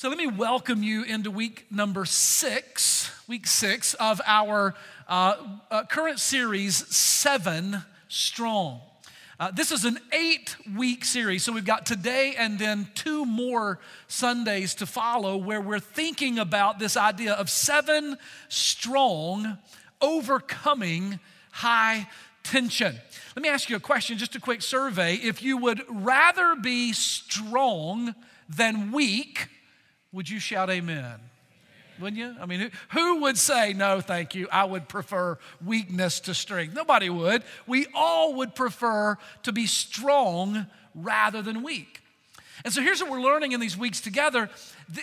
So let me welcome you into week number six, week six of our uh, uh, current series, Seven Strong. Uh, this is an eight week series, so we've got today and then two more Sundays to follow where we're thinking about this idea of seven strong overcoming high tension. Let me ask you a question, just a quick survey. If you would rather be strong than weak, would you shout amen? Wouldn't you? I mean, who, who would say, no, thank you, I would prefer weakness to strength? Nobody would. We all would prefer to be strong rather than weak. And so here's what we're learning in these weeks together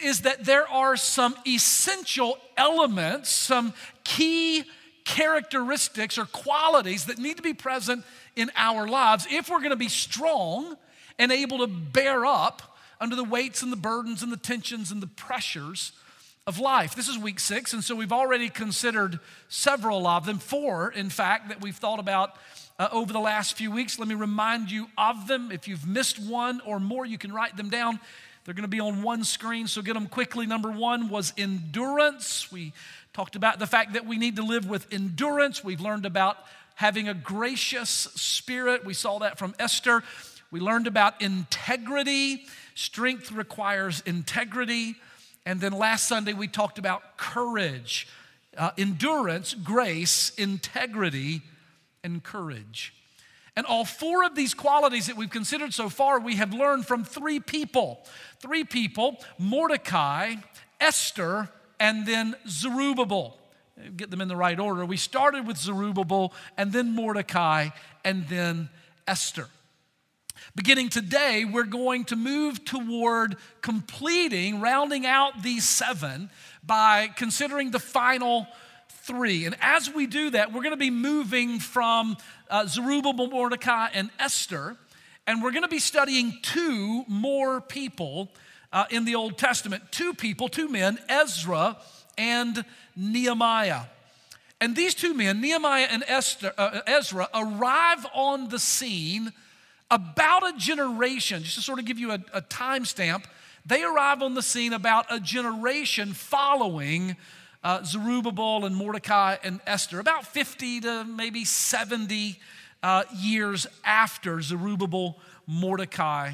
is that there are some essential elements, some key characteristics or qualities that need to be present in our lives if we're going to be strong and able to bear up under the weights and the burdens and the tensions and the pressures of life. This is week six, and so we've already considered several of them, four, in fact, that we've thought about uh, over the last few weeks. Let me remind you of them. If you've missed one or more, you can write them down. They're going to be on one screen, so get them quickly. Number one was endurance. We talked about the fact that we need to live with endurance. We've learned about having a gracious spirit. We saw that from Esther. We learned about integrity. Strength requires integrity. And then last Sunday, we talked about courage, uh, endurance, grace, integrity, and courage. And all four of these qualities that we've considered so far, we have learned from three people. Three people Mordecai, Esther, and then Zerubbabel. Get them in the right order. We started with Zerubbabel, and then Mordecai, and then Esther. Beginning today, we're going to move toward completing, rounding out these seven by considering the final three. And as we do that, we're going to be moving from uh, Zerubbabel, Mordecai, and Esther, and we're going to be studying two more people uh, in the Old Testament. Two people, two men, Ezra and Nehemiah. And these two men, Nehemiah and Esther, uh, Ezra, arrive on the scene about a generation, just to sort of give you a, a time stamp, they arrive on the scene about a generation following uh, Zerubbabel and Mordecai and Esther, about 50 to maybe 70 uh, years after Zerubbabel, Mordecai,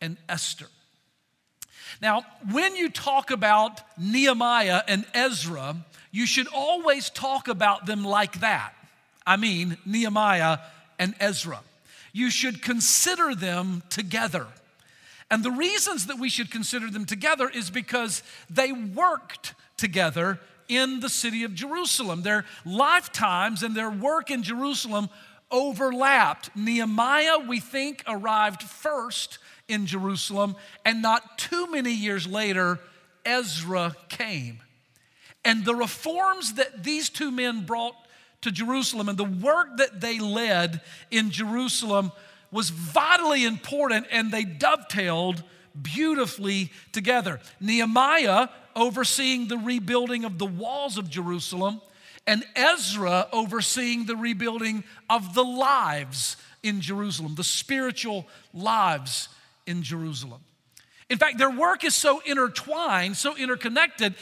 and Esther. Now, when you talk about Nehemiah and Ezra, you should always talk about them like that. I mean, Nehemiah and Ezra you should consider them together. And the reasons that we should consider them together is because they worked together in the city of Jerusalem. Their lifetimes and their work in Jerusalem overlapped. Nehemiah, we think, arrived first in Jerusalem, and not too many years later, Ezra came. And the reforms that these two men brought to Jerusalem, and the work that they led in Jerusalem was vitally important, and they dovetailed beautifully together. Nehemiah overseeing the rebuilding of the walls of Jerusalem, and Ezra overseeing the rebuilding of the lives in Jerusalem, the spiritual lives in Jerusalem. In fact, their work is so intertwined, so interconnected,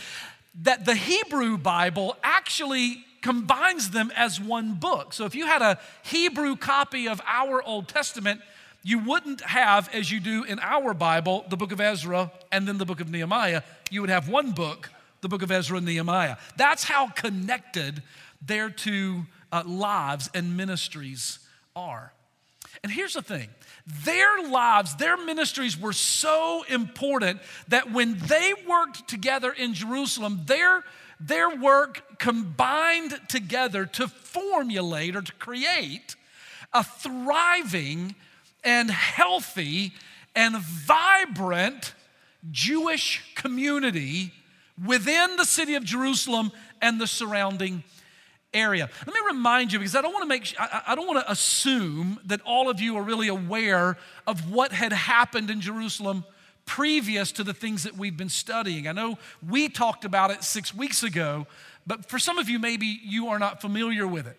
that the Hebrew Bible actually combines them as one book. So if you had a Hebrew copy of our Old Testament, you wouldn't have, as you do in our Bible, the book of Ezra and then the book of Nehemiah. You would have one book, the book of Ezra and Nehemiah. That's how connected their two uh, lives and ministries are. And here's the thing their lives, their ministries were so important that when they worked together in Jerusalem, their their work combined together to formulate or to create a thriving and healthy and vibrant Jewish community within the city of Jerusalem and the surrounding area. Let me remind you because I don't want to make I don't want to assume that all of you are really aware of what had happened in Jerusalem previous to the things that we've been studying. I know we talked about it six weeks ago, but for some of you, maybe you are not familiar with it.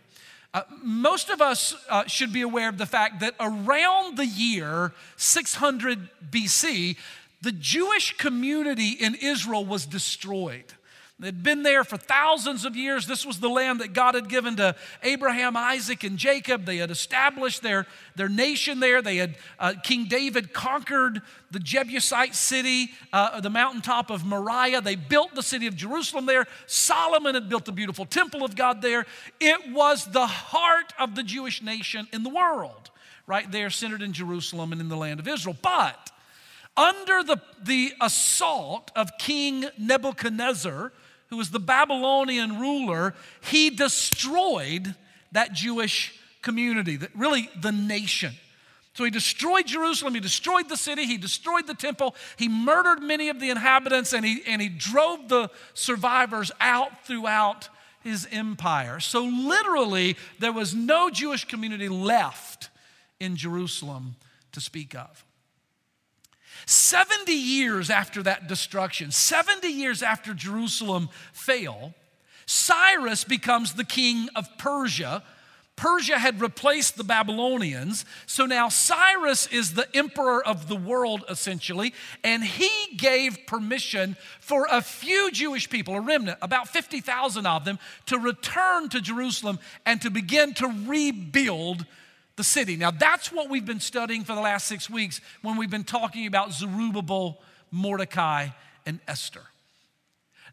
Uh, most of us uh, should be aware of the fact that around the year 600 BC, the Jewish community in Israel was destroyed. They'd been there for thousands of years. This was the land that God had given to Abraham, Isaac, and Jacob. They had established their, their nation there. They had, uh, King David conquered the Jebusite city, uh, the mountaintop of Moriah. They built the city of Jerusalem there. Solomon had built the beautiful temple of God there. It was the heart of the Jewish nation in the world, right there, centered in Jerusalem and in the land of Israel. But under the, the assault of King Nebuchadnezzar, who was the Babylonian ruler, he destroyed that Jewish community, that really the nation. So he destroyed Jerusalem, he destroyed the city, he destroyed the temple, he murdered many of the inhabitants, and he, and he drove the survivors out throughout his empire. So literally, there was no Jewish community left in Jerusalem to speak of. 70 years after that destruction, 70 years after Jerusalem fell, Cyrus becomes the king of Persia. Persia had replaced the Babylonians, so now Cyrus is the emperor of the world essentially, and he gave permission for a few Jewish people, a remnant, about 50,000 of them, to return to Jerusalem and to begin to rebuild the city. Now, that's what we've been studying for the last six weeks when we've been talking about Zerubbabel, Mordecai, and Esther.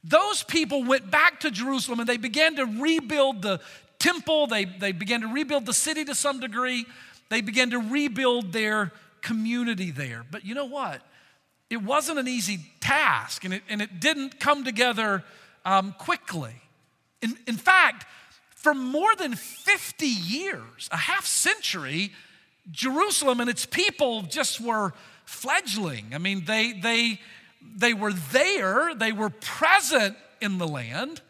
Those people went back to Jerusalem and they began to rebuild the temple, they, they began to rebuild the city to some degree, they began to rebuild their community there. But you know what? It wasn't an easy task and it, and it didn't come together um, quickly. In, in fact, for more than 50 years, a half century, Jerusalem and its people just were fledgling. I mean, they, they, they were there, they were present in the land,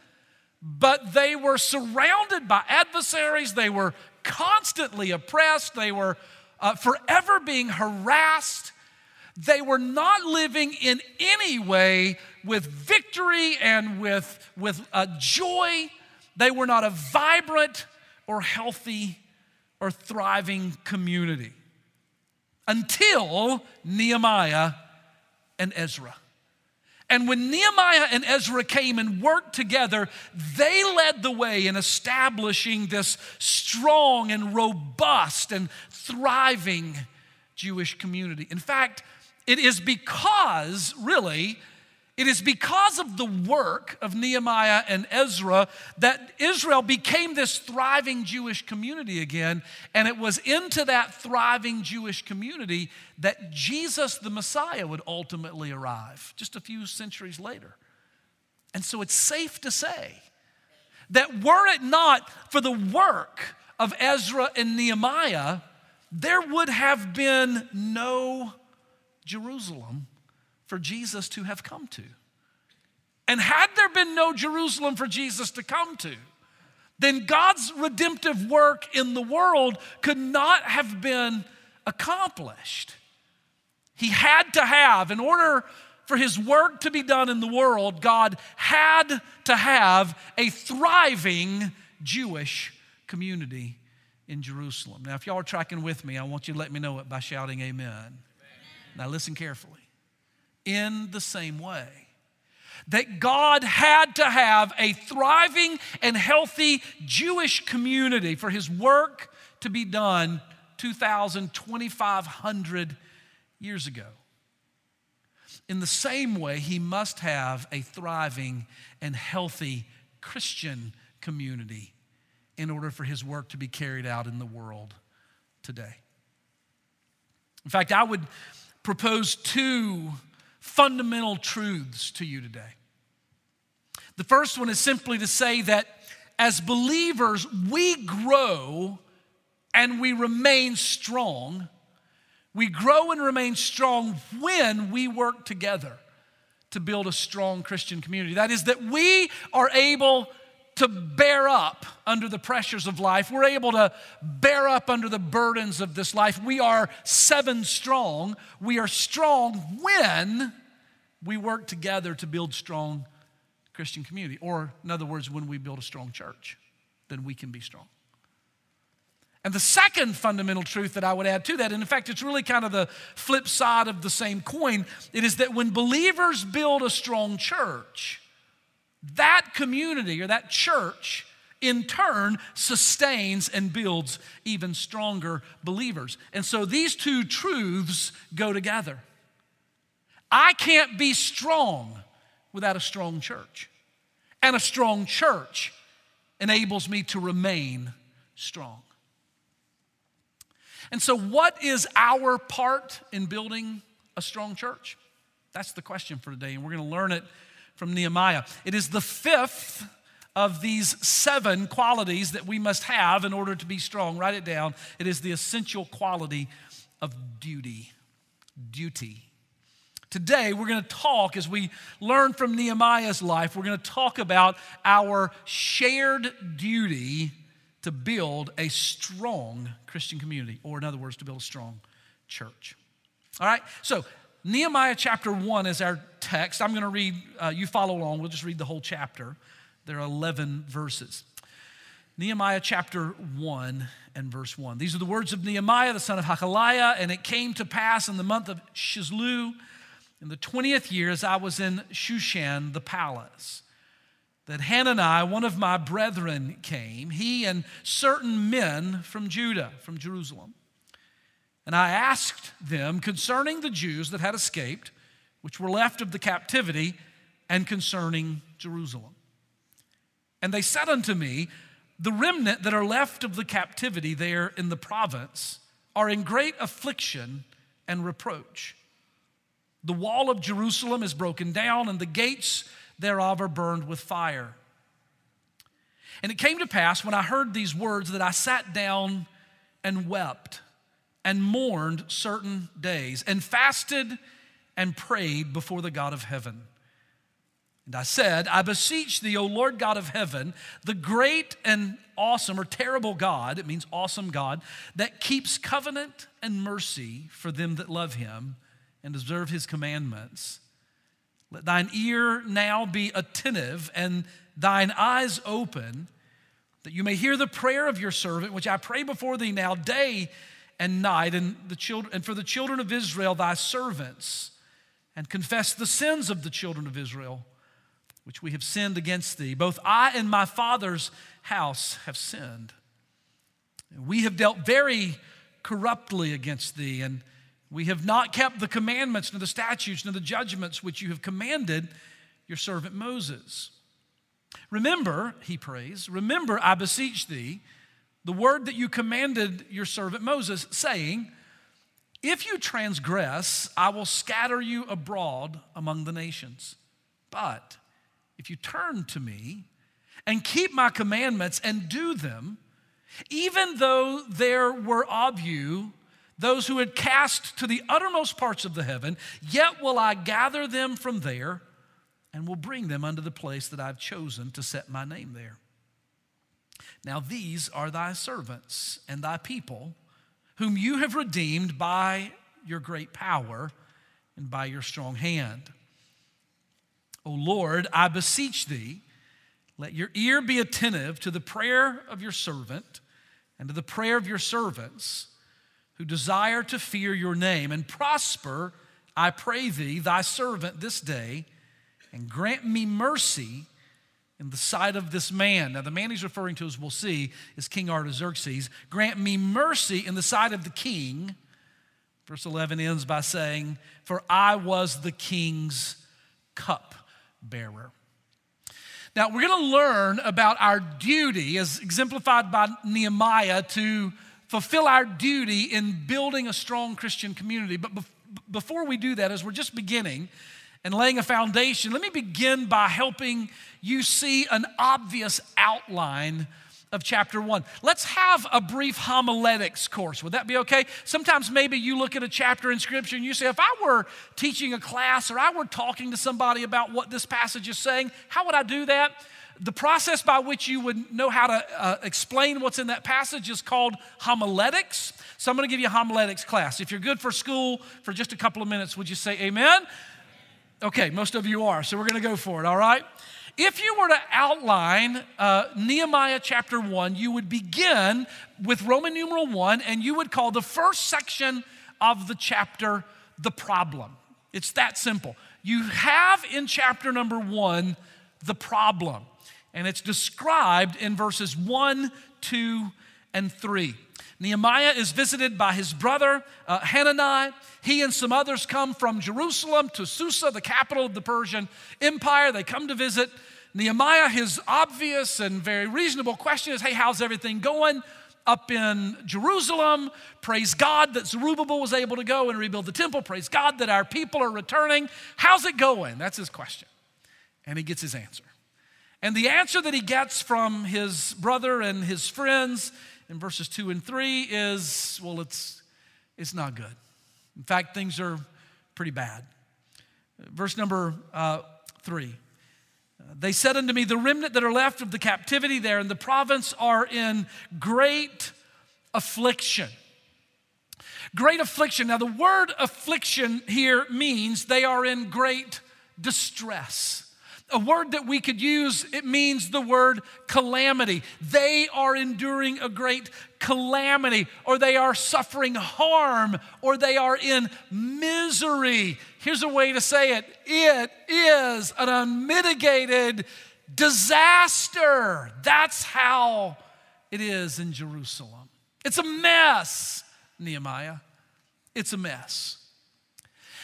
but they were surrounded by adversaries, they were constantly oppressed, they were uh, forever being harassed. They were not living in any way with victory and with, with uh, joy. They were not a vibrant or healthy or thriving community until Nehemiah and Ezra. And when Nehemiah and Ezra came and worked together, they led the way in establishing this strong and robust and thriving Jewish community. In fact, it is because, really, it is because of the work of Nehemiah and Ezra that Israel became this thriving Jewish community again. And it was into that thriving Jewish community that Jesus, the Messiah, would ultimately arrive just a few centuries later. And so it's safe to say that were it not for the work of Ezra and Nehemiah, there would have been no Jerusalem for Jesus to have come to. And had there been no Jerusalem for Jesus to come to, then God's redemptive work in the world could not have been accomplished. He had to have, in order for his work to be done in the world, God had to have a thriving Jewish community in Jerusalem. Now, if y'all are tracking with me, I want you to let me know it by shouting amen. amen. Now, listen carefully in the same way that God had to have a thriving and healthy Jewish community for his work to be done 2,000, 2,500 years ago. In the same way, he must have a thriving and healthy Christian community in order for his work to be carried out in the world today. In fact, I would propose two fundamental truths to you today. The first one is simply to say that as believers, we grow and we remain strong. We grow and remain strong when we work together to build a strong Christian community. That is, that we are able to bear up under the pressures of life. We're able to bear up under the burdens of this life. We are seven strong. We are strong when we work together to build strong Christian community. Or, in other words, when we build a strong church, then we can be strong. And the second fundamental truth that I would add to that, and in fact, it's really kind of the flip side of the same coin, it is that when believers build a strong church, that community or that church in turn sustains and builds even stronger believers. And so these two truths go together. I can't be strong without a strong church. And a strong church enables me to remain strong. And so, what is our part in building a strong church? That's the question for today, and we're going to learn it from Nehemiah. It is the fifth of these seven qualities that we must have in order to be strong. Write it down. It is the essential quality of duty. Duty. Today, we're going to talk, as we learn from Nehemiah's life, we're going to talk about our shared duty to build a strong Christian community, or in other words, to build a strong church. All right, so Nehemiah chapter 1 is our text. I'm going to read, uh, you follow along, we'll just read the whole chapter. There are 11 verses. Nehemiah chapter 1 and verse 1. These are the words of Nehemiah, the son of Hachaliah, and it came to pass in the month of Chisleu, in the 20th year, as I was in Shushan, the palace that Hanani, one of my brethren, came, he and certain men from Judah, from Jerusalem. And I asked them concerning the Jews that had escaped, which were left of the captivity, and concerning Jerusalem. And they said unto me, The remnant that are left of the captivity there in the province are in great affliction and reproach. The wall of Jerusalem is broken down, and the gates thereof are burned with fire. And it came to pass when I heard these words that I sat down and wept and mourned certain days and fasted and prayed before the God of heaven. And I said, I beseech thee, O Lord God of heaven, the great and awesome or terrible God, it means awesome God, that keeps covenant and mercy for them that love him and observe his commandments let thine ear now be attentive and thine eyes open, that you may hear the prayer of your servant, which I pray before thee now day and night, and, the children, and for the children of Israel, thy servants, and confess the sins of the children of Israel, which we have sinned against thee. Both I and my father's house have sinned. We have dealt very corruptly against thee, and we have not kept the commandments, nor the statutes, nor the judgments which you have commanded your servant Moses. Remember, he prays, remember, I beseech thee, the word that you commanded your servant Moses, saying, If you transgress, I will scatter you abroad among the nations. But if you turn to me and keep my commandments and do them, even though there were of you those who had cast to the uttermost parts of the heaven, yet will I gather them from there and will bring them unto the place that I've chosen to set my name there. Now these are thy servants and thy people, whom you have redeemed by your great power and by your strong hand. O Lord, I beseech thee, let your ear be attentive to the prayer of your servant and to the prayer of your servants who desire to fear your name and prosper, I pray thee, thy servant this day, and grant me mercy in the sight of this man. Now, the man he's referring to, as we'll see, is King Artaxerxes. Grant me mercy in the sight of the king. Verse 11 ends by saying, For I was the king's cup bearer. Now, we're going to learn about our duty, as exemplified by Nehemiah, to fulfill our duty in building a strong Christian community. But before we do that, as we're just beginning and laying a foundation, let me begin by helping you see an obvious outline of chapter one. Let's have a brief homiletics course. Would that be okay? Sometimes maybe you look at a chapter in Scripture and you say, if I were teaching a class or I were talking to somebody about what this passage is saying, how would I do that? the process by which you would know how to uh, explain what's in that passage is called homiletics. So I'm going to give you a homiletics class. If you're good for school for just a couple of minutes, would you say amen? Okay, most of you are, so we're going to go for it, all right? if you were to outline uh, Nehemiah chapter 1, you would begin with Roman numeral 1 and you would call the first section of the chapter the problem. It's that simple. You have in chapter number 1 the problem, and it's described in verses 1, 2, and 3. Nehemiah is visited by his brother uh, Hanani. He and some others come from Jerusalem to Susa, the capital of the Persian Empire. They come to visit. Nehemiah, his obvious and very reasonable question is Hey, how's everything going? Up in Jerusalem, praise God that Zerubbabel was able to go and rebuild the temple. Praise God that our people are returning. How's it going? That's his question. And he gets his answer. And the answer that he gets from his brother and his friends in verses 2 and 3 is well, it's, it's not good. In fact, things are pretty bad. Verse number uh, 3 They said unto me, The remnant that are left of the captivity there in the province are in great affliction. Great affliction. Now, the word affliction here means they are in great distress a word that we could use, it means the word calamity. They are enduring a great calamity, or they are suffering harm, or they are in misery. Here's a way to say it it is an unmitigated disaster. That's how it is in Jerusalem. It's a mess, Nehemiah. It's a mess.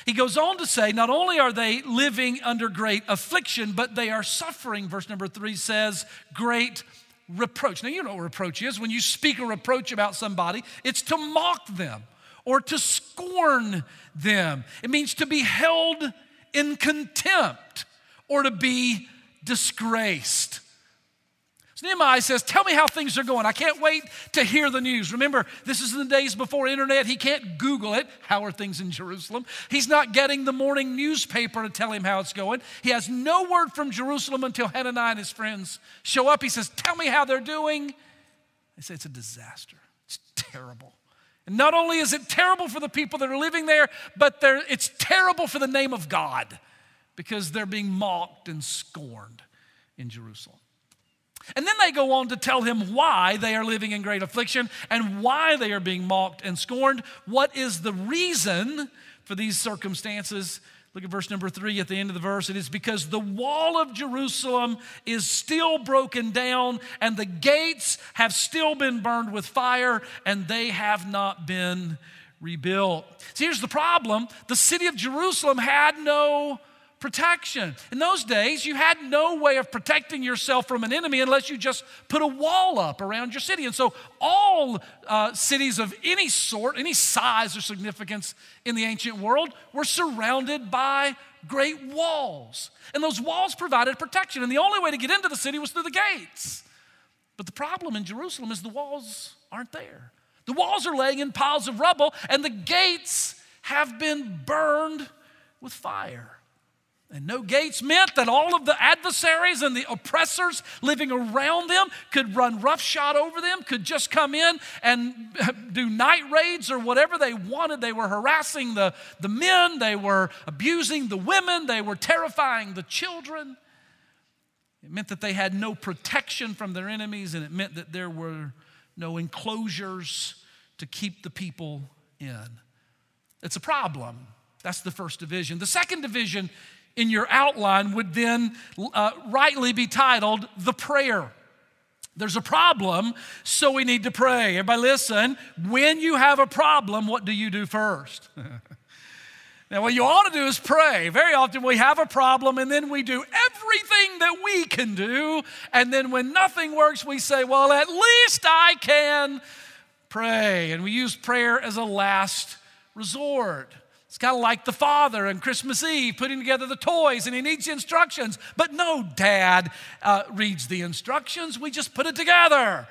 He goes on to say, not only are they living under great affliction, but they are suffering, verse number three says, great reproach. Now, you know what reproach is. When you speak a reproach about somebody, it's to mock them or to scorn them. It means to be held in contempt or to be disgraced. So Nehemiah says, Tell me how things are going. I can't wait to hear the news. Remember, this is in the days before internet. He can't Google it. How are things in Jerusalem? He's not getting the morning newspaper to tell him how it's going. He has no word from Jerusalem until Hananiah and his friends show up. He says, Tell me how they're doing. They say, It's a disaster. It's terrible. And not only is it terrible for the people that are living there, but it's terrible for the name of God because they're being mocked and scorned in Jerusalem. And then they go on to tell him why they are living in great affliction and why they are being mocked and scorned. What is the reason for these circumstances? Look at verse number three at the end of the verse. It is because the wall of Jerusalem is still broken down, and the gates have still been burned with fire, and they have not been rebuilt. See, here's the problem the city of Jerusalem had no protection. In those days, you had no way of protecting yourself from an enemy unless you just put a wall up around your city. And so, all uh, cities of any sort, any size or significance in the ancient world were surrounded by great walls. And those walls provided protection. And the only way to get into the city was through the gates. But the problem in Jerusalem is the walls aren't there. The walls are laying in piles of rubble, and the gates have been burned with fire. And no gates meant that all of the adversaries and the oppressors living around them could run roughshod over them, could just come in and do night raids or whatever they wanted. They were harassing the, the men, they were abusing the women, they were terrifying the children. It meant that they had no protection from their enemies, and it meant that there were no enclosures to keep the people in. It's a problem. That's the first division. The second division in your outline would then uh, rightly be titled The Prayer. There's a problem, so we need to pray. Everybody, listen. When you have a problem, what do you do first? now, what you ought to do is pray. Very often we have a problem and then we do everything that we can do. And then when nothing works, we say, Well, at least I can pray. And we use prayer as a last resort. It's kind of like the father on Christmas Eve putting together the toys and he needs the instructions. But no dad uh, reads the instructions, we just put it together.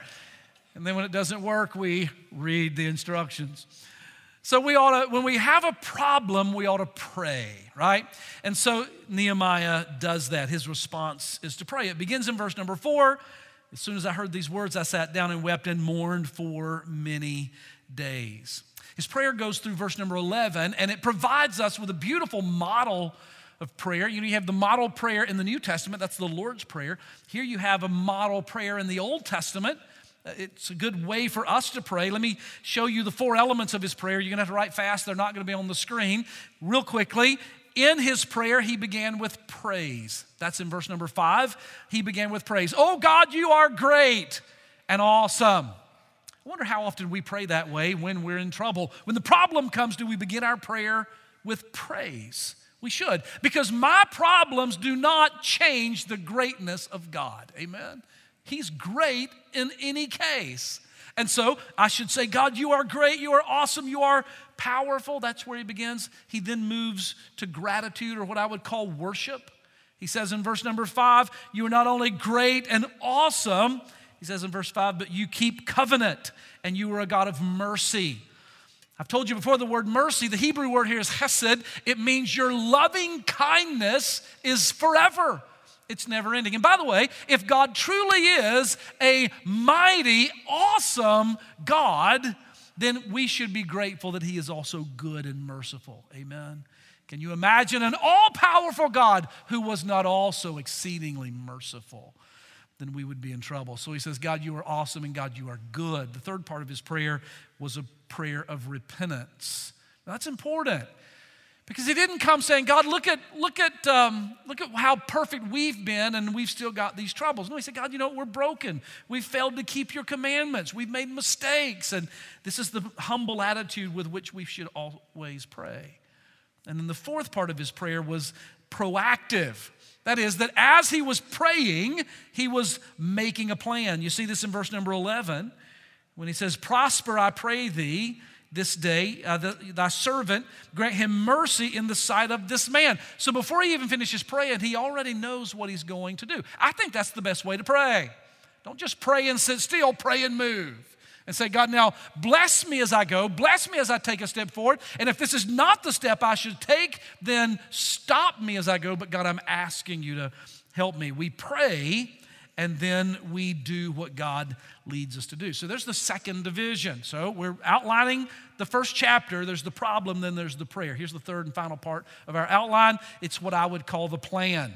And then when it doesn't work, we read the instructions. So we ought to, when we have a problem, we ought to pray, right? And so Nehemiah does that. His response is to pray. It begins in verse number four. As soon as I heard these words, I sat down and wept and mourned for many days. His prayer goes through verse number 11, and it provides us with a beautiful model of prayer. You know, you have the model prayer in the New Testament, that's the Lord's Prayer. Here you have a model prayer in the Old Testament. Uh, it's a good way for us to pray. Let me show you the four elements of his prayer. You're going to have to write fast, they're not going to be on the screen. Real quickly, in his prayer, he began with praise. That's in verse number five. He began with praise. Oh God, you are great and awesome. I wonder how often we pray that way when we're in trouble. When the problem comes, do we begin our prayer with praise? We should, because my problems do not change the greatness of God. Amen. He's great in any case. And so I should say, God, you are great, you are awesome, you are powerful. That's where he begins. He then moves to gratitude or what I would call worship. He says in verse number five, You are not only great and awesome, he says in verse five, but you keep covenant and you are a God of mercy. I've told you before the word mercy, the Hebrew word here is hesed. It means your loving kindness is forever. It's never ending. And by the way, if God truly is a mighty, awesome God, then we should be grateful that He is also good and merciful. Amen. Can you imagine an all powerful God who was not also exceedingly merciful? Then we would be in trouble. So he says, God, you are awesome and God, you are good. The third part of his prayer was a prayer of repentance. Now, that's important because he didn't come saying, God, look at, look, at, um, look at how perfect we've been and we've still got these troubles. No, he said, God, you know, we're broken. We've failed to keep your commandments. We've made mistakes. And this is the humble attitude with which we should always pray. And then the fourth part of his prayer was proactive. That is, that as he was praying, he was making a plan. You see this in verse number 11 when he says, Prosper, I pray thee this day, uh, the, thy servant, grant him mercy in the sight of this man. So before he even finishes praying, he already knows what he's going to do. I think that's the best way to pray. Don't just pray and sit still, pray and move and say, God, now bless me as I go, bless me as I take a step forward. And if this is not the step I should take, then stop me as I go. But God, I'm asking you to help me. We pray and then we do what God leads us to do. So there's the second division. So we're outlining the first chapter, there's the problem, then there's the prayer. Here's the third and final part of our outline it's what I would call the plan.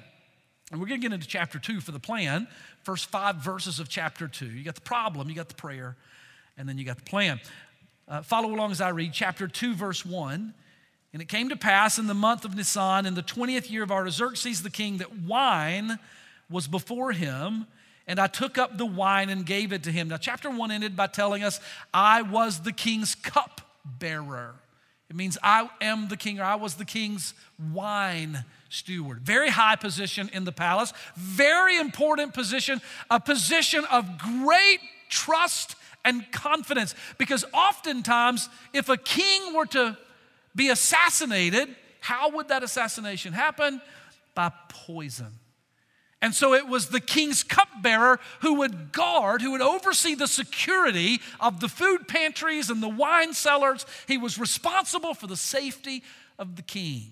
And we're going to get into chapter two for the plan, first five verses of chapter two. You got the problem, you got the prayer, and then you got the plan. Uh, follow along as I read chapter 2, verse 1. And it came to pass in the month of Nisan, in the 20th year of Artaxerxes the king, that wine was before him. And I took up the wine and gave it to him. Now, chapter 1 ended by telling us, I was the king's cup bearer. It means I am the king, or I was the king's wine steward. Very high position in the palace, very important position, a position of great trust and confidence. Because oftentimes, if a king were to be assassinated, how would that assassination happen? By poison. And so it was the king's cupbearer who would guard, who would oversee the security of the food pantries and the wine cellars. He was responsible for the safety of the king.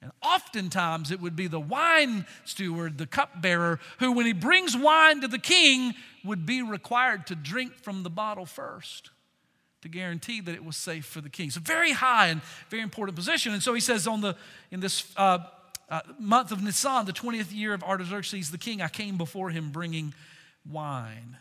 And oftentimes it would be the wine steward, the cupbearer, who, when he brings wine to the king, would be required to drink from the bottle first to guarantee that it was safe for the king. So very high and very important position. And so he says on the in this uh, uh, month of Nisan, the 20th year of Artaxerxes the king, I came before him bringing wine.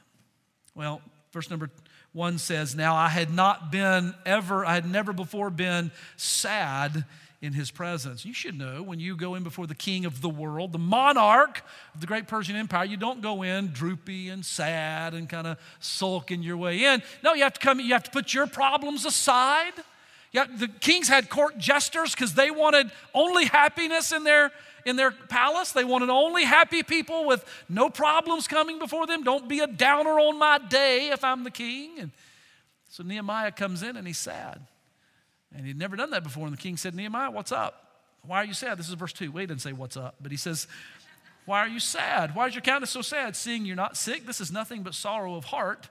Well, verse number one says, Now I had not been ever, I had never before been sad in his presence. You should know when you go in before the king of the world, the monarch of the great Persian Empire, you don't go in droopy and sad and kind of sulking your way in. No, you have to come, you have to put your problems aside. Yeah, the kings had court jesters because they wanted only happiness in their in their palace. They wanted only happy people with no problems coming before them. Don't be a downer on my day if I'm the king. And so Nehemiah comes in and he's sad. And he'd never done that before. And the king said, Nehemiah, what's up? Why are you sad? This is verse 2. Wait, didn't say what's up, but he says, Why are you sad? Why is your countenance so sad? Seeing you're not sick, this is nothing but sorrow of heart.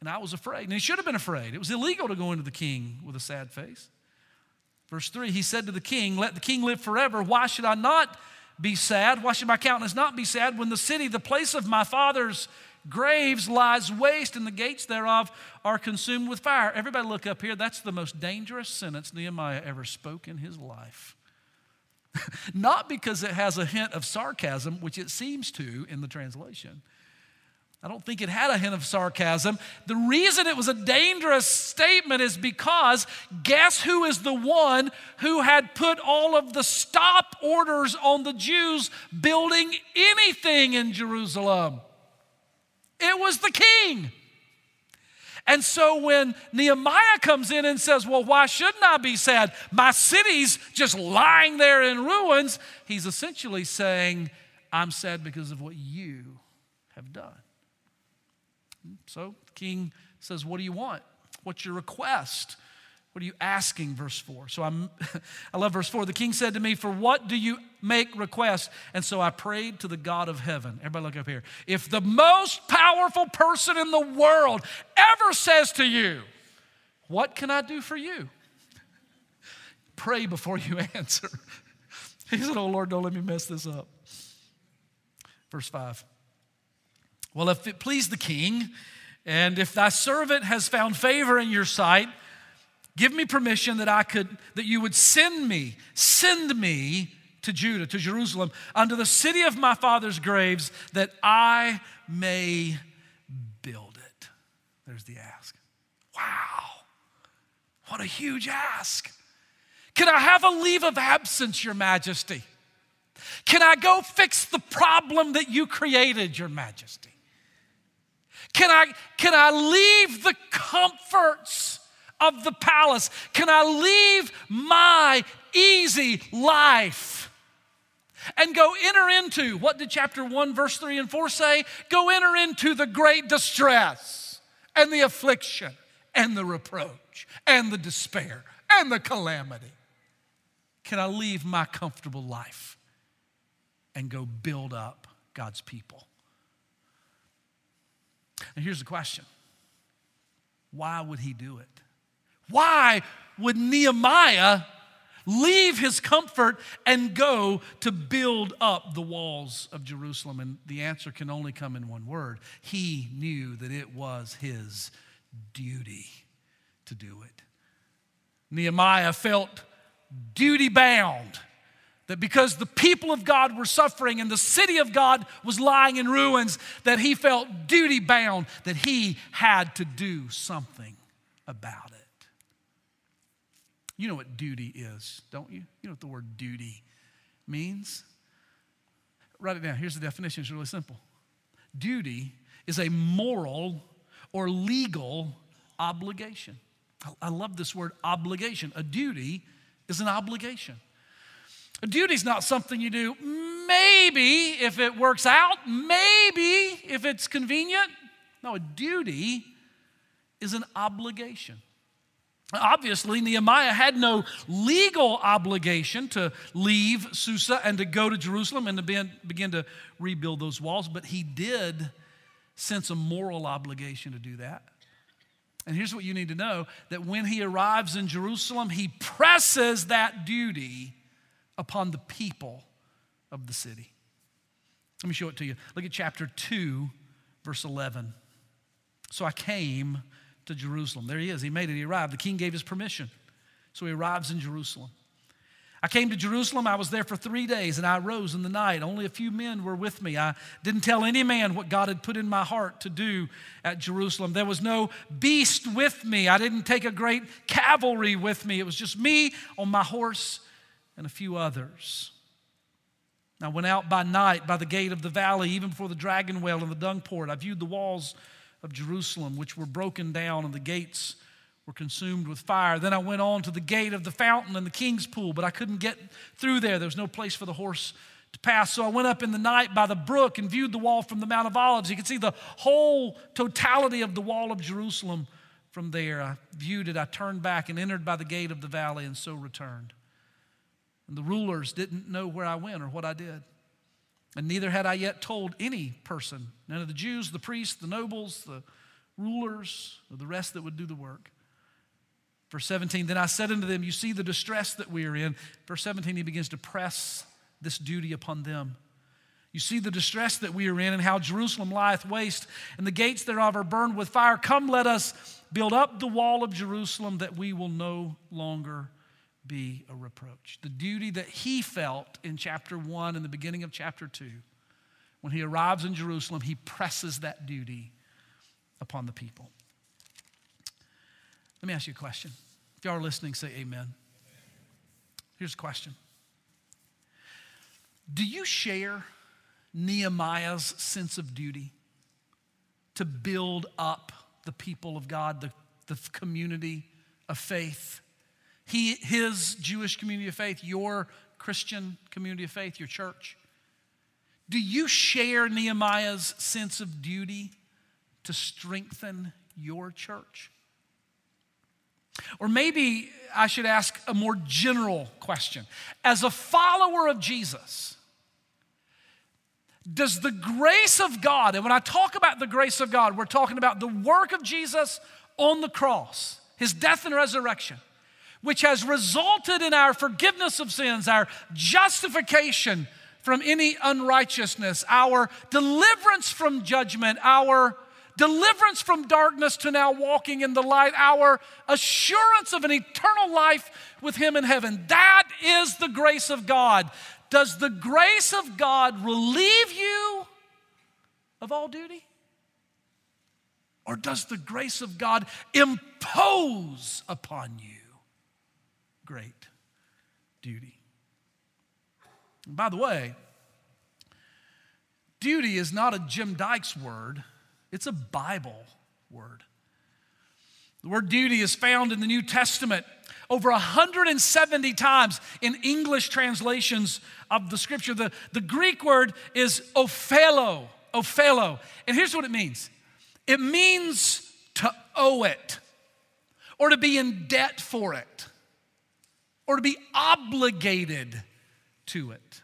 And I was afraid. And he should have been afraid. It was illegal to go into the king with a sad face. Verse 3 He said to the king, Let the king live forever. Why should I not be sad? Why should my countenance not be sad when the city, the place of my father's graves lies waste and the gates thereof are consumed with fire. Everybody look up here. That's the most dangerous sentence Nehemiah ever spoke in his life. Not because it has a hint of sarcasm, which it seems to in the translation. I don't think it had a hint of sarcasm. The reason it was a dangerous statement is because guess who is the one who had put all of the stop orders on the Jews building anything in Jerusalem? It was the king. And so when Nehemiah comes in and says, Well, why shouldn't I be sad? My city's just lying there in ruins, he's essentially saying, I'm sad because of what you have done. So the king says, What do you want? What's your request? What are you asking? Verse 4. So I'm, I love verse 4. The king said to me, For what do you make request? And so I prayed to the God of heaven. Everybody look up here. If the most powerful person in the world ever says to you, What can I do for you? Pray before you answer. He said, Oh Lord, don't let me mess this up. Verse 5. Well, if it please the king, and if thy servant has found favor in your sight, give me permission that I could, that you would send me, send me to Judah, to Jerusalem, unto the city of my father's graves, that I may build it. There's the ask. Wow. What a huge ask. Can I have a leave of absence, Your Majesty? Can I go fix the problem that you created, Your Majesty? Can I, can I leave the comforts of the palace? Can I leave my easy life and go enter into what did chapter 1, verse 3 and 4 say? Go enter into the great distress and the affliction and the reproach and the despair and the calamity. Can I leave my comfortable life and go build up God's people? And here's the question why would he do it? Why would Nehemiah leave his comfort and go to build up the walls of Jerusalem? And the answer can only come in one word he knew that it was his duty to do it. Nehemiah felt duty bound that because the people of God were suffering and the city of God was lying in ruins, that he felt duty bound, that he had to do something about it. You know what duty is, don't you? You know what the word duty means? Write it down. Here's the definition it's really simple duty is a moral or legal obligation. I love this word obligation. A duty is an obligation. A duty is not something you do maybe if it works out, maybe if it's convenient. No, a duty is an obligation. Obviously, Nehemiah had no legal obligation to leave Susa and to go to Jerusalem and to begin to rebuild those walls, but he did sense a moral obligation to do that. And here's what you need to know that when he arrives in Jerusalem, he presses that duty upon the people of the city. Let me show it to you. Look at chapter 2, verse 11. So I came to Jerusalem. There he is. He made it. He arrived. The king gave his permission. So he arrives in Jerusalem. I came to Jerusalem. I was there for three days and I rose in the night. Only a few men were with me. I didn't tell any man what God had put in my heart to do at Jerusalem. There was no beast with me. I didn't take a great cavalry with me. It was just me on my horse and a few others. I went out by night by the gate of the valley, even before the dragon well and the dung port. I viewed the walls of Jerusalem, which were broken down, and the gates were consumed with fire. Then I went on to the gate of the fountain and the king's pool, but I couldn't get through there. There was no place for the horse to pass. So I went up in the night by the brook and viewed the wall from the Mount of Olives. You could see the whole totality of the wall of Jerusalem from there. I viewed it. I turned back and entered by the gate of the valley, and so returned. And the rulers didn't know where I went or what I did. And neither had I yet told any person, none of the Jews, the priests, the nobles, the rulers, or the rest that would do the work. Verse 17, then I said unto them, You see the distress that we are in. Verse 17, he begins to press this duty upon them. You see the distress that we are in, and how Jerusalem lieth waste, and the gates thereof are burned with fire. Come, let us build up the wall of Jerusalem that we will no longer be a reproach. The duty that he felt in chapter 1 and the beginning of chapter 2. When he arrives in Jerusalem, he presses that duty upon the people. Let me ask you a question. If y'all are listening, say amen. Here's a question Do you share Nehemiah's sense of duty to build up the people of God, the, the community of faith? He, his Jewish community of faith, your Christian community of faith, your church. Do you share Nehemiah's sense of duty to strengthen your church? Or maybe I should ask a more general question. As a follower of Jesus, does the grace of God, and when I talk about the grace of God, we're talking about the work of Jesus on the cross, his death and resurrection, which has resulted in our forgiveness of sins, our justification from any unrighteousness, our deliverance from judgment, our deliverance from darkness to now walking in the light, our assurance of an eternal life with Him in heaven. That is the grace of God. Does the grace of God relieve you of all duty? Or does the grace of God impose upon you great duty? And by the way, duty is not a Jim Dykes word it's a Bible word. The word duty is found in the New Testament over 170 times in English translations of the scripture. The, the Greek word is ophelo, ophelo. And here's what it means it means to owe it, or to be in debt for it, or to be obligated to it.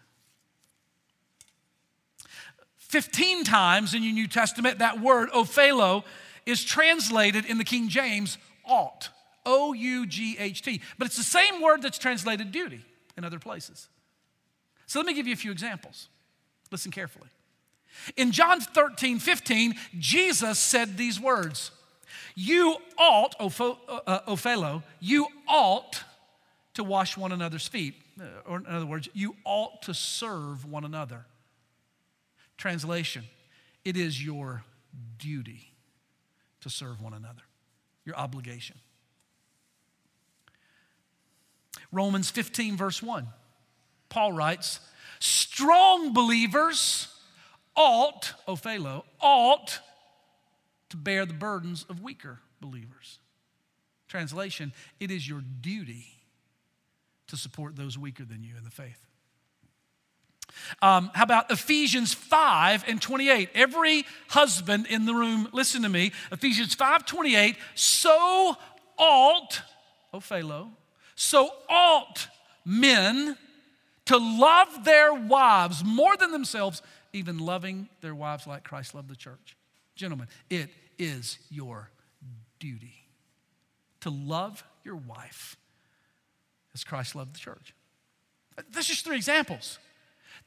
15 times in your New Testament, that word, ophelo, is translated in the King James, ought. O U G H T. But it's the same word that's translated duty in other places. So let me give you a few examples. Listen carefully. In John 13, 15, Jesus said these words You ought, uh, Ophelo, you ought to wash one another's feet. Or in other words, you ought to serve one another. Translation It is your duty to serve one another, your obligation. Romans 15, verse 1. Paul writes, Strong believers ought, Ophelo, ought to bear the burdens of weaker believers. Translation, it is your duty to support those weaker than you in the faith. Um, how about Ephesians 5 and 28? Every husband in the room, listen to me. Ephesians 5 28, so ought, Ophelo, so ought men to love their wives more than themselves, even loving their wives like Christ loved the church. Gentlemen, it is your duty to love your wife as Christ loved the church. That's just three examples.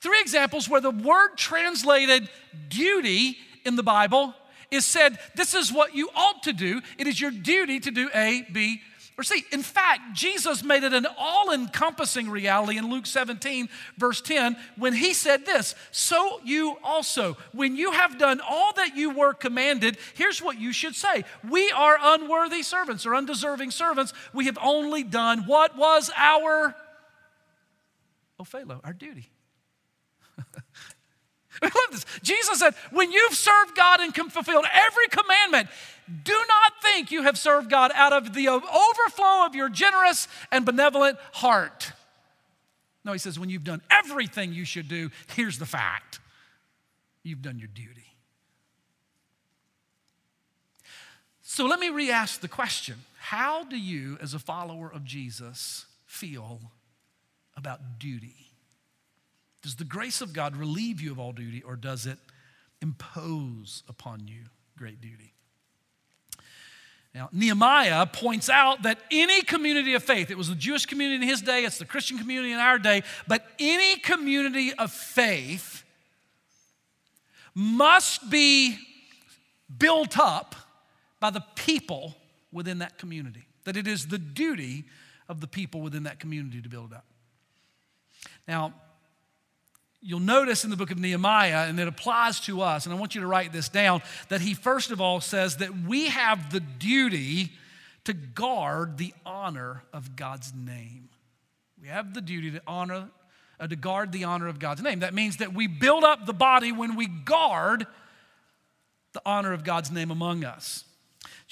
Three examples where the word translated duty in the Bible is said, This is what you ought to do. It is your duty to do A, B, or C. In fact, Jesus made it an all encompassing reality in Luke 17, verse 10, when he said this So you also, when you have done all that you were commanded, here's what you should say We are unworthy servants or undeserving servants. We have only done what was our oh, Ophelo, our duty. I love this. Jesus said, when you've served God and fulfilled every commandment, do not think you have served God out of the overflow of your generous and benevolent heart. No, he says, when you've done everything you should do, here's the fact you've done your duty. So let me re ask the question How do you, as a follower of Jesus, feel about duty? Does the grace of God relieve you of all duty, or does it impose upon you great duty? Now, Nehemiah points out that any community of faith, it was the Jewish community in his day, it's the Christian community in our day, but any community of faith must be built up by the people within that community. That it is the duty of the people within that community to build it up. Now, you'll notice in the book of Nehemiah, and it applies to us, and I want you to write this down, that he first of all says that we have the duty to guard the honor of God's name. We have the duty to honor, uh, to guard the honor of God's name. That means that we build up the body when we guard the honor of God's name among us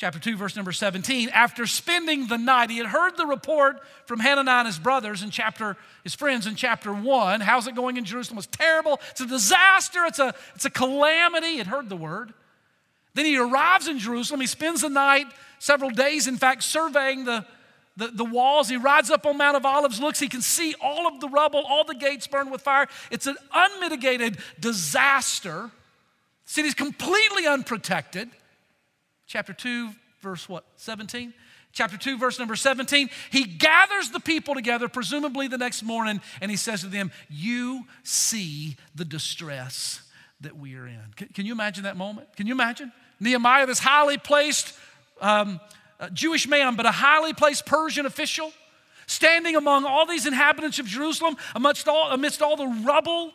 chapter 2, verse number 17, after spending the night, he had heard the report from Hananiah and his brothers in chapter, his friends in chapter 1. How's it going in Jerusalem? It's terrible. It's a disaster. It's a, it's a calamity. He had heard the word. Then he arrives in Jerusalem. He spends the night, several days, in fact, surveying the, the, the, walls. He rides up on Mount of Olives, looks, he can see all of the rubble, all the gates burned with fire. It's an unmitigated disaster. The city's completely unprotected chapter 2, verse what? 17? Chapter 2, verse number 17. He gathers the people together, presumably the next morning, and he says to them, You see the distress that we are in. Can, can you imagine that moment? Can you imagine? Nehemiah, this highly placed um, Jewish man, but a highly placed Persian official, standing among all these inhabitants of Jerusalem, amidst all, amidst all the rubble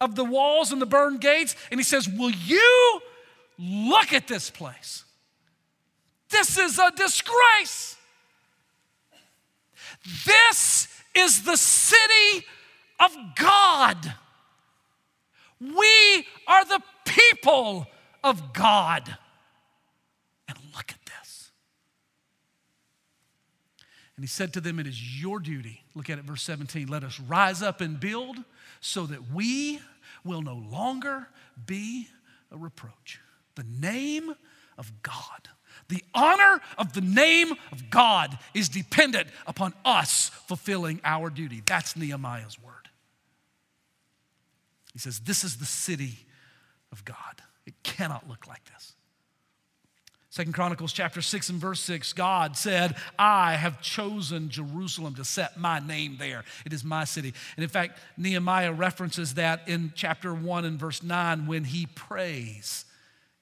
of the walls and the burned gates, and he says, Will you look at this place? This is a disgrace. This is the city of God. We are the people of God. And look at this. And he said to them, It is your duty. Look at it, verse 17. Let us rise up and build so that we will no longer be a reproach. The name of God the honor of the name of God is dependent upon us fulfilling our duty. That's Nehemiah's word. He says, This is the city of God. It cannot look like this. Second Chronicles chapter 6 and verse 6, God said, I have chosen Jerusalem to set my name there. It is my city. And in fact, Nehemiah references that in chapter 1 and verse 9 when he prays,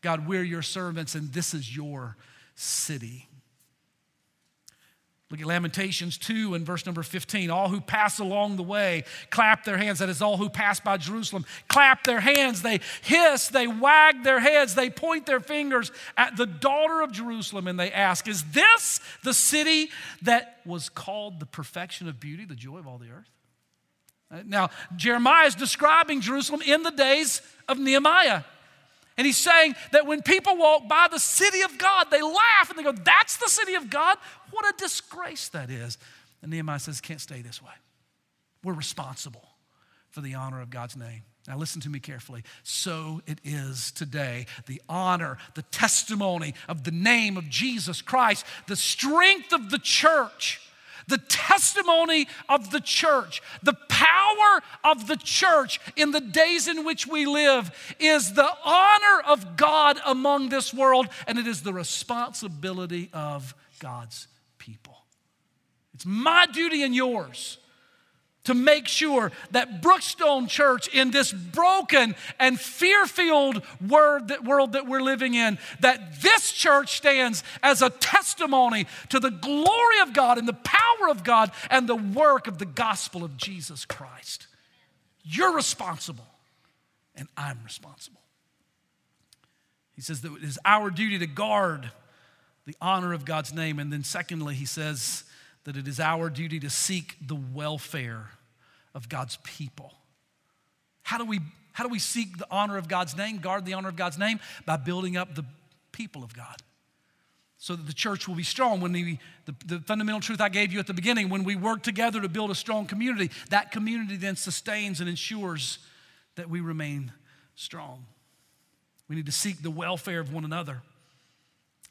God, we're your servants and this is your city. Look at Lamentations 2 and verse number 15. All who pass along the way clap their hands. That is, all who pass by Jerusalem clap their hands. They hiss, they wag their heads, they point their fingers at the daughter of Jerusalem and they ask, Is this the city that was called the perfection of beauty, the joy of all the earth? Now, Jeremiah is describing Jerusalem in the days of Nehemiah. And he's saying that when people walk by the city of God, they laugh and they go, That's the city of God? What a disgrace that is. And Nehemiah says, Can't stay this way. We're responsible for the honor of God's name. Now, listen to me carefully. So it is today. The honor, the testimony of the name of Jesus Christ, the strength of the church the testimony of the church, the power of the church in the days in which we live is the honor of God among this world, and it is the responsibility of God's people. It's my duty and yours to make sure that Brookstone Church, in this broken and fear filled world that we're living in, that this church stands as a testimony to the glory of God and the power of God and the work of the gospel of Jesus Christ. You're responsible, and I'm responsible. He says that it is our duty to guard the honor of God's name. And then, secondly, he says, that it is our duty to seek the welfare of God's people. How do we, how do we seek the honor of God's name, guard the honor of God's name? By building up the people of God so that the church will be strong. When we, the, the fundamental truth I gave you at the beginning, when we work together to build a strong community, that community then sustains and ensures that we remain strong. We need to seek the welfare of one another.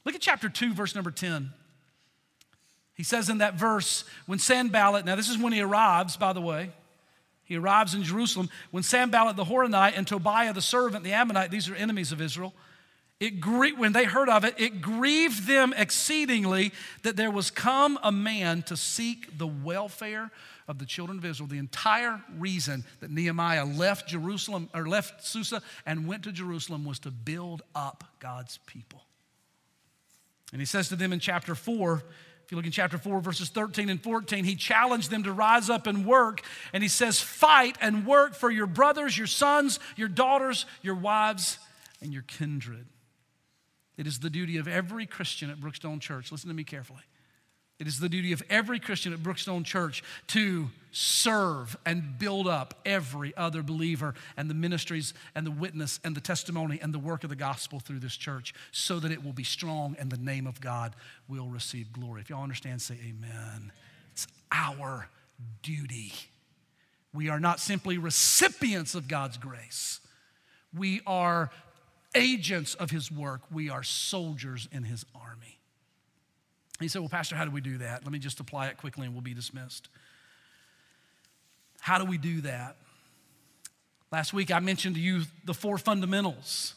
Look at chapter 2, verse number 10. He says in that verse, when Sanballat, now this is when he arrives, by the way. He arrives in Jerusalem. When Sanballat the Horonite and Tobiah the servant, the Ammonite, these are enemies of Israel, it when they heard of it, it grieved them exceedingly that there was come a man to seek the welfare of the children of Israel. The entire reason that Nehemiah left Jerusalem or left Susa and went to Jerusalem was to build up God's people. And he says to them in chapter 4, If you look in chapter 4, verses 13 and 14, he challenged them to rise up and work. And he says, Fight and work for your brothers, your sons, your daughters, your wives, and your kindred. It is the duty of every Christian at Brookstone Church. Listen to me carefully. It is the duty of every Christian at Brookstone Church to serve and build up every other believer and the ministries and the witness and the testimony and the work of the gospel through this church so that it will be strong and the name of God will receive glory. If y'all understand, say amen. It's our duty. We are not simply recipients of God's grace, we are agents of His work, we are soldiers in His army. He said, Well, Pastor, how do we do that? Let me just apply it quickly and we'll be dismissed. How do we do that? Last week I mentioned to you the four fundamentals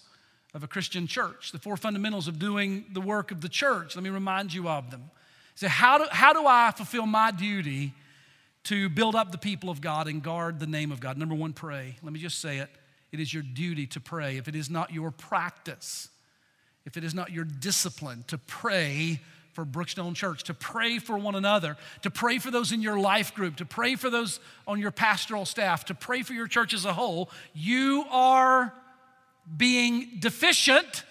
of a Christian church, the four fundamentals of doing the work of the church. Let me remind you of them. So, how do, how do I fulfill my duty to build up the people of God and guard the name of God? Number one, pray. Let me just say it. It is your duty to pray. If it is not your practice, if it is not your discipline to pray for Brookstone Church, to pray for one another, to pray for those in your life group, to pray for those on your pastoral staff, to pray for your church as a whole, you are being deficient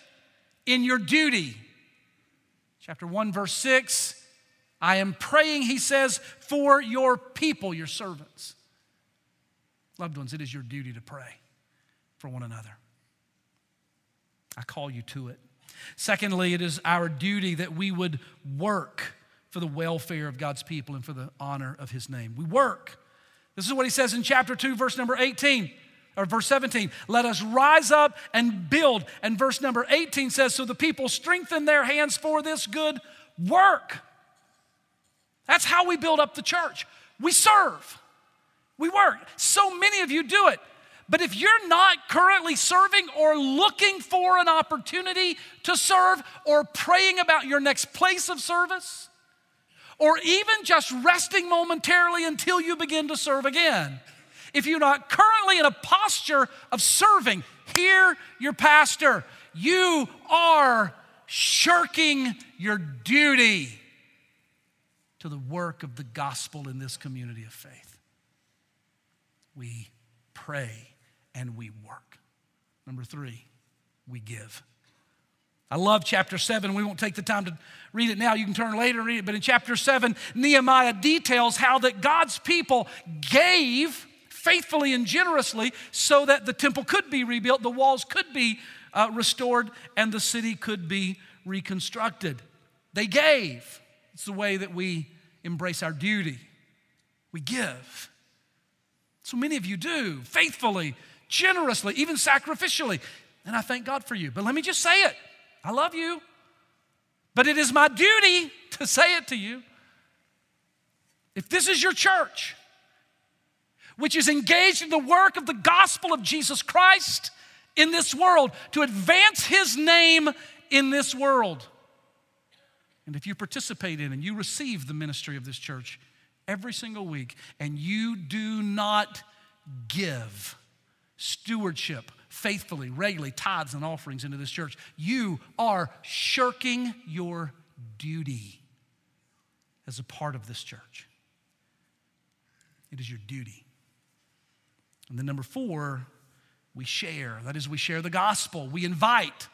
in your duty. Chapter 1, verse 6 I am praying, he says, for your people, your servants. Loved ones, it is your duty to pray for one another. I call you to it. Secondly, it is our duty that we would work for the welfare of God's people and for the honor of his name. We work. This is what he says in chapter 2, verse number 18 or verse 17. Let us rise up and build. And verse number 18 says, So the people strengthen their hands for this good work. That's how we build up the church. We serve, we work. So many of you do it. But if you're not currently serving or looking for an opportunity to serve or praying about your next place of service, or even just resting momentarily until you begin to serve again, if you're not currently in a posture of serving, hear your pastor. You are shirking your duty to the work of the gospel in this community of faith. We pray and we work. Number three, we give. I love chapter 7. We won't take the time to read it now. You can turn later and read it. But in chapter 7, Nehemiah details how that God's people gave faithfully and generously so that the temple could be rebuilt, the walls could be uh, restored, and the city could be reconstructed. They gave. It's the way that we embrace our duty. We give. So many of you do faithfully generously, even sacrificially. And I thank God for you. But let me just say it I love you. But it is my duty to say it to you. If this is your church, which is engaged in the work of the gospel of Jesus Christ in this world, to advance his name in this world. And if you participate in and you receive the ministry of this church every single week and you do not give, stewardship faithfully, regularly, tithes and offerings into this church, you are shirking your duty as a part of this church. It is your duty. And then, number four, we share. That is, we share the gospel. We invite.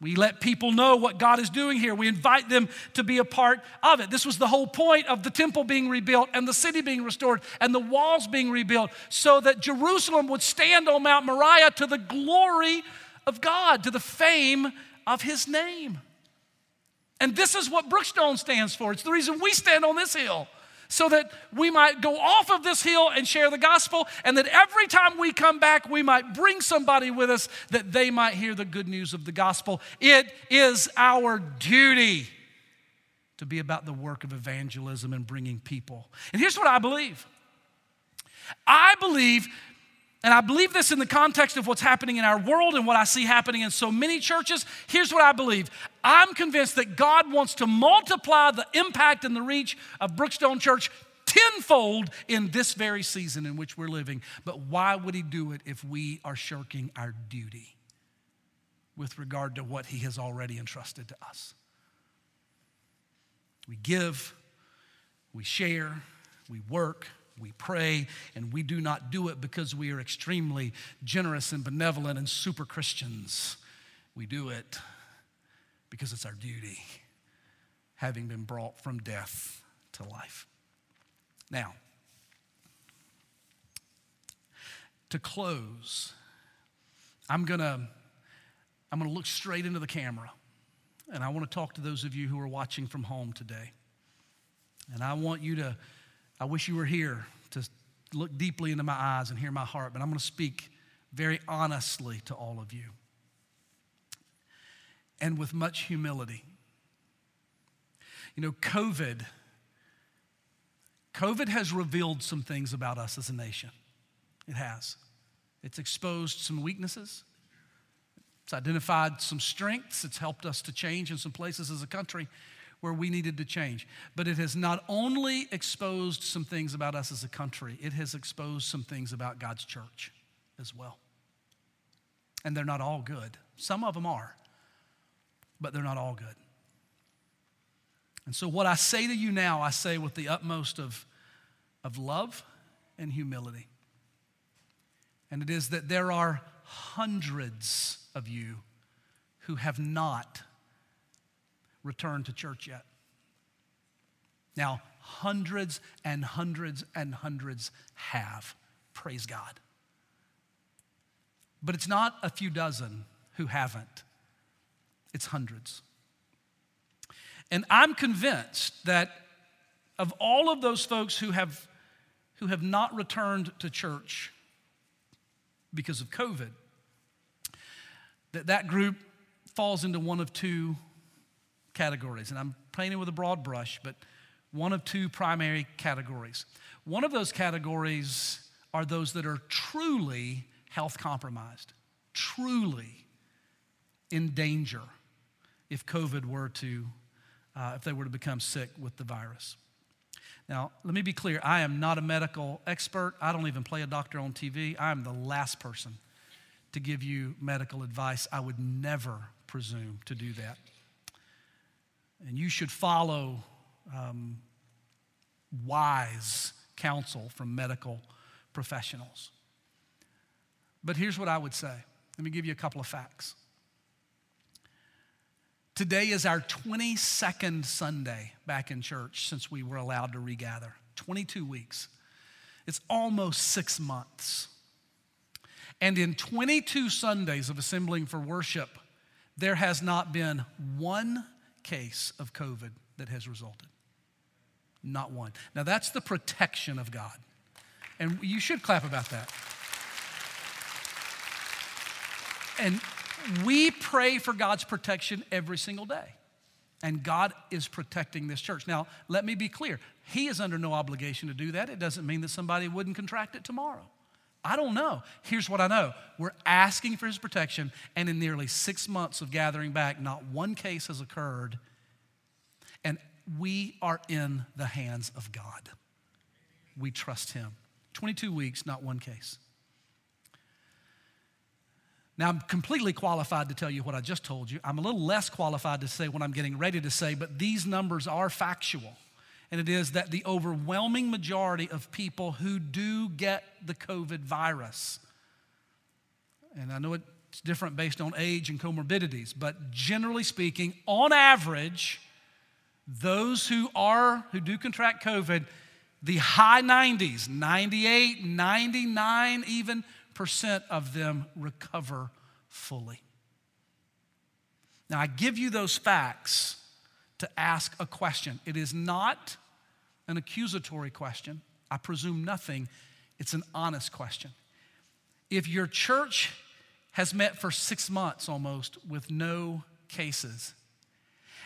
We let people know what God is doing here. We invite them to be a part of it. This was the whole point of the temple being rebuilt and the city being restored and the walls being rebuilt so that Jerusalem would stand on Mount Moriah to the glory of God, to the fame of his name. And this is what Brookstone stands for. It's the reason we stand on this hill so that we might go off of this hill and share the gospel, and that every time we come back, we might bring somebody with us that they might hear the good news of the gospel. It is our duty to be about the work of evangelism and bringing people. And here's what I believe I believe and I believe this in the context of what's happening in our world and what I see happening in so many churches. Here's what I believe I'm convinced that God wants to multiply the impact and the reach of Brookstone Church tenfold in this very season in which we're living. But why would He do it if we are shirking our duty with regard to what He has already entrusted to us? We give, we share, we work, we pray, and we do not do it because we are extremely generous and benevolent and super Christians. We do it because it's our duty, having been brought from death to life. Now, to close, I'm gonna, I'm gonna look straight into the camera, and I wanna talk to those of you who are watching from home today. And I want you to, I wish you were here to look deeply into my eyes and hear my heart, but I'm gonna speak very honestly to all of you and with much humility. You know, COVID, COVID has revealed some things about us as a nation. It has. It's exposed some weaknesses. It's identified some strengths. It's helped us to change in some places as a country where we needed to change. But it has not only exposed some things about us as a country, it has exposed some things about God's church as well. And they're not all good. Some of them are but they're not all good. And so, what I say to you now, I say with the utmost of, of love and humility. And it is that there are hundreds of you who have not returned to church yet. Now, hundreds and hundreds and hundreds have. Praise God. But it's not a few dozen who haven't it's hundreds. And I'm convinced that of all of those folks who have, who have not returned to church because of COVID, that that group falls into one of two categories. And I'm painting with a broad brush, but one of two primary categories. One of those categories are those that are truly health compromised, truly in danger if COVID were to, uh, if they were to become sick with the virus. Now, let me be clear I am not a medical expert. I don't even play a doctor on TV. I am the last person to give you medical advice. I would never presume to do that. And you should follow um, wise counsel from medical professionals. But here's what I would say let me give you a couple of facts. Today is our 22nd Sunday back in church since we were allowed to regather. 22 weeks. It's almost six months. And in 22 Sundays of assembling for worship, there has not been one case of COVID that has resulted. Not one. Now, that's the protection of God. And you should clap about that. And we pray for God's protection every single day. And God is protecting this church. Now, let me be clear. He is under no obligation to do that. It doesn't mean that somebody wouldn't contract it tomorrow. I don't know. Here's what I know we're asking for his protection, and in nearly six months of gathering back, not one case has occurred. And we are in the hands of God. We trust him. 22 weeks, not one case. Now, I'm completely qualified to tell you what I just told you. I'm a little less qualified to say what I'm getting ready to say, but these numbers are factual. And it is that the overwhelming majority of people who do get the COVID virus, and I know it's different based on age and comorbidities, but generally speaking, on average, those who are, who do contract COVID, the high 90s, 98, 99 even, percent of them recover fully. Now, I give you those facts to ask a question. It is not an accusatory question. I presume nothing. It's an honest question. If your church has met for six months almost with no cases,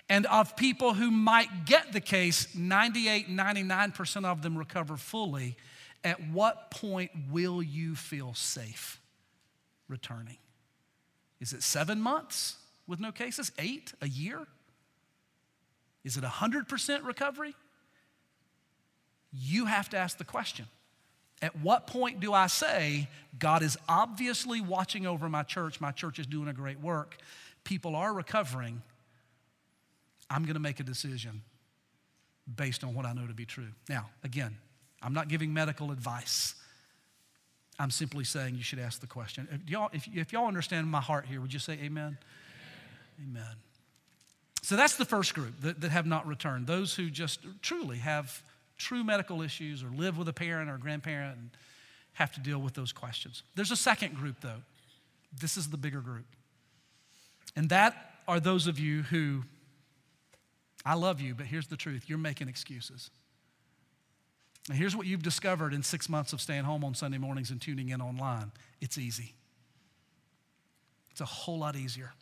and of people who might get the case, 98, 99% of them recover fully, at what point will you feel safe returning? Is it seven months with no cases? Eight? A year? Is it 100% recovery? You have to ask the question. At what point do I say, God is obviously watching over my church, my church is doing a great work, people are recovering, I'm gonna make a decision based on what I know to be true. Now, again, I'm not giving medical advice. I'm simply saying you should ask the question. If y'all, if, if y'all understand my heart here, would you say amen? Amen. amen. So that's the first group that, that have not returned. Those who just truly have true medical issues or live with a parent or a grandparent and have to deal with those questions. There's a second group, though. This is the bigger group. And that are those of you who, I love you, but here's the truth you're making excuses. And here's what you've discovered in six months of staying home on Sunday mornings and tuning in online it's easy. It's a whole lot easier.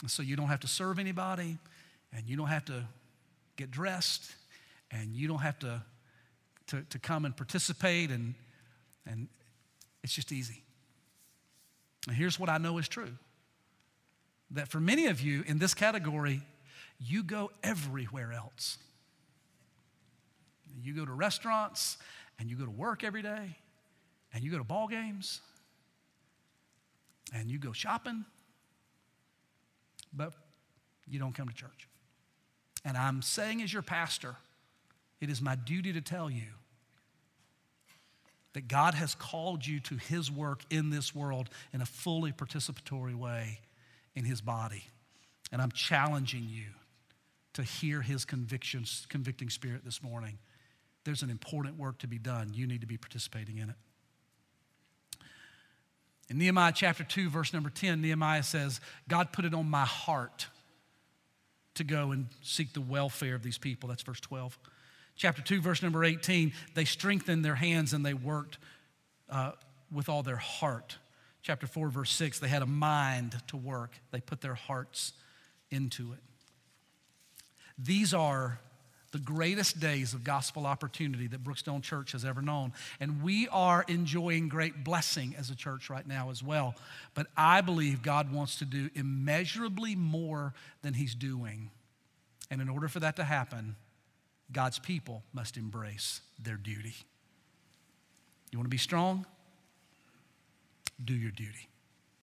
And so you don't have to serve anybody, and you don't have to get dressed, and you don't have to, to, to come and participate, and, and it's just easy. And here's what I know is true that for many of you in this category, you go everywhere else. You go to restaurants, and you go to work every day, and you go to ball games, and you go shopping, but you don't come to church. And I'm saying, as your pastor, it is my duty to tell you that God has called you to His work in this world in a fully participatory way in His body. And I'm challenging you to hear His convictions, convicting spirit this morning. There's an important work to be done. You need to be participating in it. In Nehemiah chapter 2, verse number 10, Nehemiah says, God put it on my heart to go and seek the welfare of these people. That's verse 12. Chapter 2, verse number 18, they strengthened their hands and they worked uh, with all their heart. Chapter 4, verse 6, they had a mind to work, they put their hearts into it. These are the greatest days of gospel opportunity that Brookstone Church has ever known. And we are enjoying great blessing as a church right now as well. But I believe God wants to do immeasurably more than He's doing. And in order for that to happen, God's people must embrace their duty. You want to be strong? Do your duty.